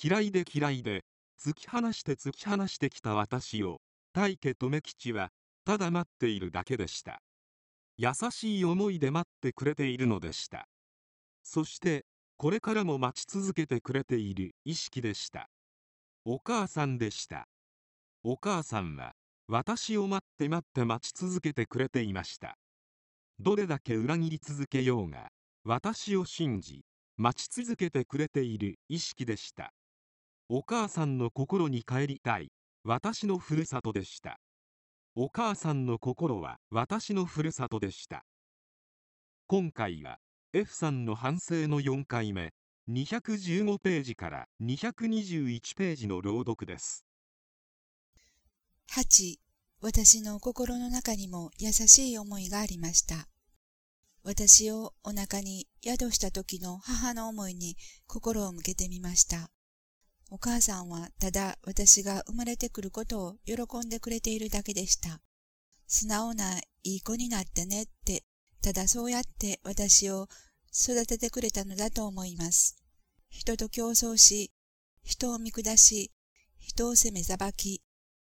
嫌いで嫌いで突き放して突き放してきた私を大家留吉はただ待っているだけでした。優しい思いで待ってくれているのでした。そしてこれからも待ち続けてくれている意識でした。お母さんでした。お母さんは私を待って待って待ち続けてくれていました。どれだけ裏切り続けようが私を信じ待ち続けてくれている意識でした。お母さんの心に帰りたい。私のふるさとでした。お母さんの心は私のふるさとでした。今回は F さんの反省の4回目215ページから221ページの朗読です。8私の心の中にも優しい思いがありました。私をお腹に宿した時の母の思いに心を向けてみました。お母さんはただ私が生まれてくることを喜んでくれているだけでした。素直ないい子になってねって、ただそうやって私を育ててくれたのだと思います。人と競争し、人を見下し、人を責め裁き、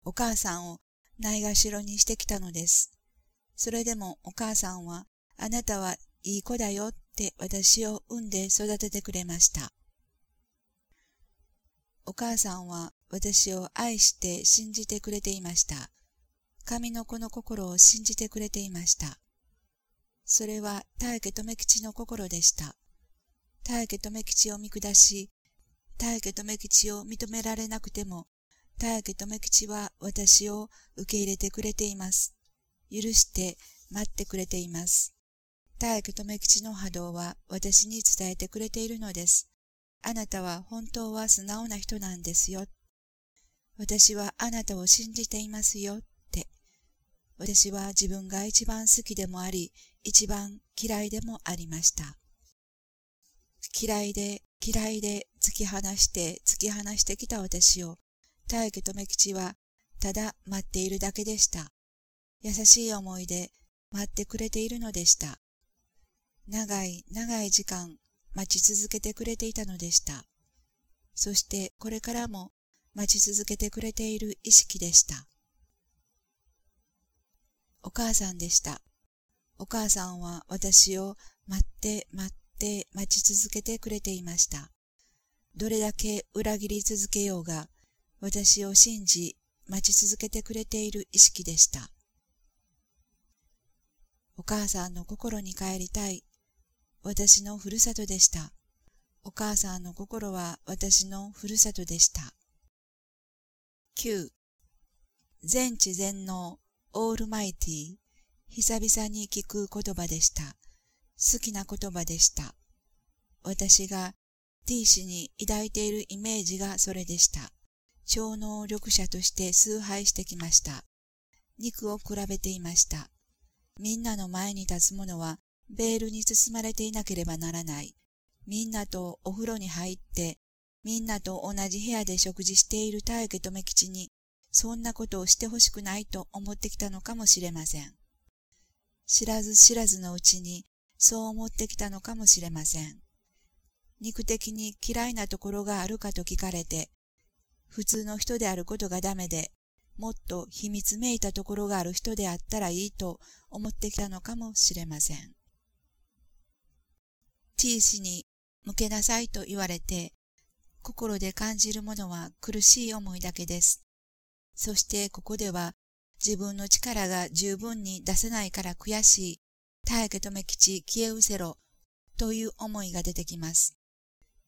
お母さんをないがしろにしてきたのです。それでもお母さんは、あなたはいい子だよって私を産んで育ててくれました。お母さんは私を愛して信じてくれていました。神の子の心を信じてくれていました。それは大家留吉の心でした。大家留吉を見下し、大家留吉を認められなくても、大家留吉は私を受け入れてくれています。許して待ってくれています。大家留吉の波動は私に伝えてくれているのです。あなたは本当は素直な人なんですよ。私はあなたを信じていますよって。私は自分が一番好きでもあり、一番嫌いでもありました。嫌いで嫌いで突き放して突き放してきた私を、大家留吉はただ待っているだけでした。優しい思いで待ってくれているのでした。長い長い時間待ち続けてくれていたのでした。そしてこれからも待ち続けてくれている意識でした。お母さんでした。お母さんは私を待って待って待ち続けてくれていました。どれだけ裏切り続けようが、私を信じ待ち続けてくれている意識でした。お母さんの心に帰りたい私のふるさとでした。お母さんの心は私のふるさとでした。9. 全知全能、オールマイティ、久々に聞く言葉でした。好きな言葉でした。私が T 氏に抱いているイメージがそれでした。超能力者として崇拝してきました。肉を比べていました。みんなの前に立つ者はベールに包まれていなければならない。みんなとお風呂に入って、みんなと同じ部屋で食事している大家留吉に、そんなことをしてほしくないと思ってきたのかもしれません。知らず知らずのうちに、そう思ってきたのかもしれません。肉的に嫌いなところがあるかと聞かれて、普通の人であることがダメで、もっと秘密めいたところがある人であったらいいと思ってきたのかもしれません。T 氏に向けなさいと言われて、心で感じるものは苦しい思いだけです。そしてここでは自分の力が十分に出せないから悔しい、大家留吉消え失せろという思いが出てきます。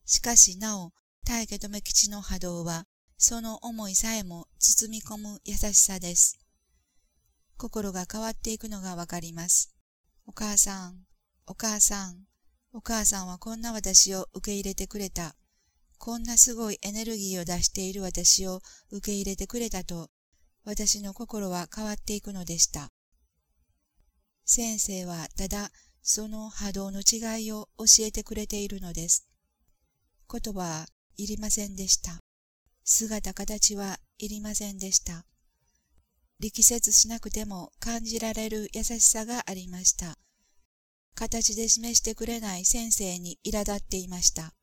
しかしなお、大家留吉の波動は、その思いさえも包み込む優しさです。心が変わっていくのがわかります。お母さん、お母さん、お母さんはこんな私を受け入れてくれた。こんなすごいエネルギーを出している私を受け入れてくれたと、私の心は変わっていくのでした。先生はただその波動の違いを教えてくれているのです。言葉はいりませんでした。姿形はいりませんでした。力説しなくても感じられる優しさがありました。形で示してくれない先生に苛立っていました。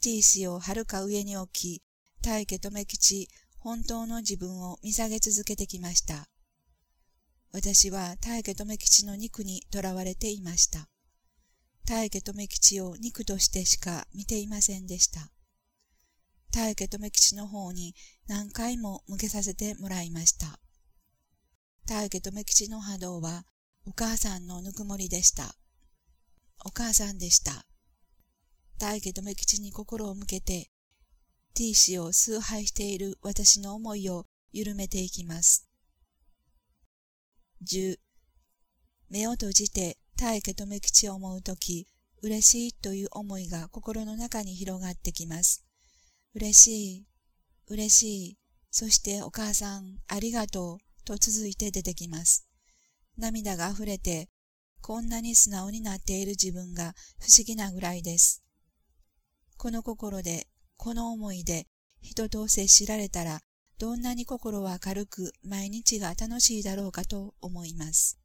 T 氏をはるか上に置き、大家留吉、本当の自分を見下げ続けてきました。私は大家留吉の肉に囚われていました。大家留吉を肉としてしか見ていませんでした。大家留吉の方に何回も向けさせてもらいました。大家留吉の波動はお母さんのぬくもりでした。お母さんでした。大家留吉に心を向けて、T 氏を崇拝している私の思いを緩めていきます。10目を閉じて大家留吉を思うとき、嬉しいという思いが心の中に広がってきます。嬉しい、嬉しい、そしてお母さん、ありがとう、と続いて出てきます。涙が溢れて、こんなに素直になっている自分が不思議なぐらいです。この心で、この思いで人と接しられたら、どんなに心は軽く毎日が楽しいだろうかと思います。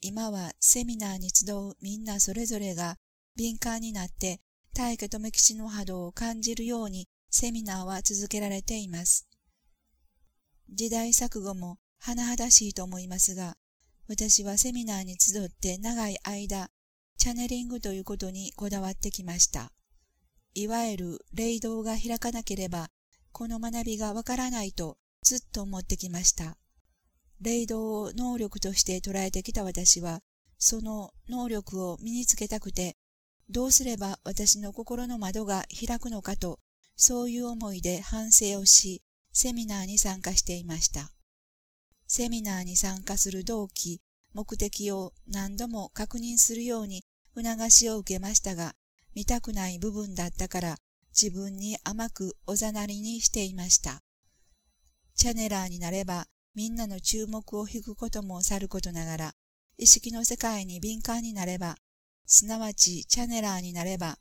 今はセミナーに集うみんなそれぞれが敏感になって大家留吉の波動を感じるようにセミナーは続けられています。時代錯誤も甚だしいと思いますが、私はセミナーに集って長い間、チャネリングということにこだわってきました。いわゆる霊道が開かなければ、この学びがわからないとずっと思ってきました。霊道を能力として捉えてきた私は、その能力を身につけたくて、どうすれば私の心の窓が開くのかと、そういう思いで反省をし、セミナーに参加していました。セミナーに参加する動機、目的を何度も確認するように促しを受けましたが、見たくない部分だったから自分に甘くおざなりにしていました。チャネラーになればみんなの注目を引くこともさることながら、意識の世界に敏感になれば、すなわちチャネラーになれば、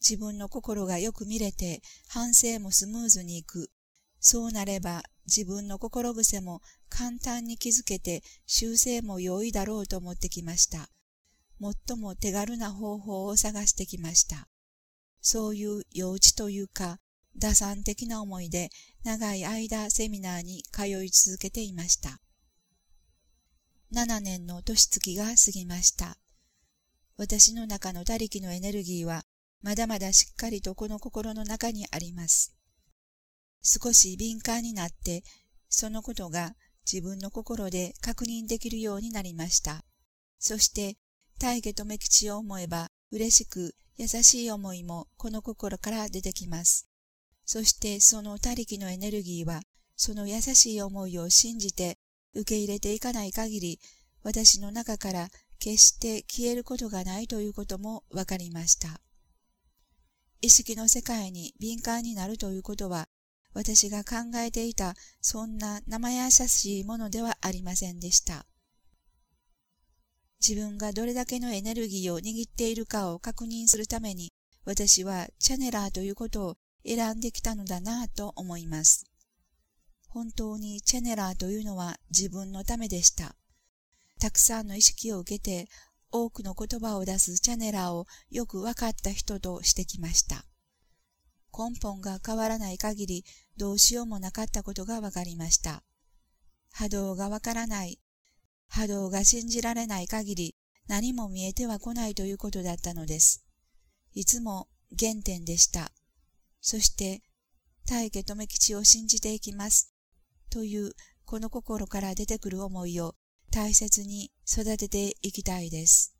自分の心がよく見れて反省もスムーズにいくそうなれば自分の心癖も簡単に気づけて修正も容易だろうと思ってきました。最も手軽な方法を探してきました。そういう幼稚というか、打算的な思いで長い間セミナーに通い続けていました。7年の年月が過ぎました。私の中の他力のエネルギーはまだまだしっかりとこの心の中にあります。少し敏感になって、そのことが自分の心で確認できるようになりました。そして、大家とめ吉を思えば、嬉しく優しい思いもこの心から出てきます。そしてその他力のエネルギーは、その優しい思いを信じて受け入れていかない限り、私の中から決して消えることがないということも分かりました。意識の世界に敏感になるということは、私が考えていたそんな生優しいものではありませんでした。自分がどれだけのエネルギーを握っているかを確認するために私はチャネラーということを選んできたのだなぁと思います。本当にチャネラーというのは自分のためでした。たくさんの意識を受けて多くの言葉を出すチャネラーをよく分かった人としてきました。根本が変わらない限りどうしようもなかったことが分かりました。波動がわからない、波動が信じられない限り何も見えては来ないということだったのです。いつも原点でした。そして、大家留吉を信じていきます。というこの心から出てくる思いを大切に育てていきたいです。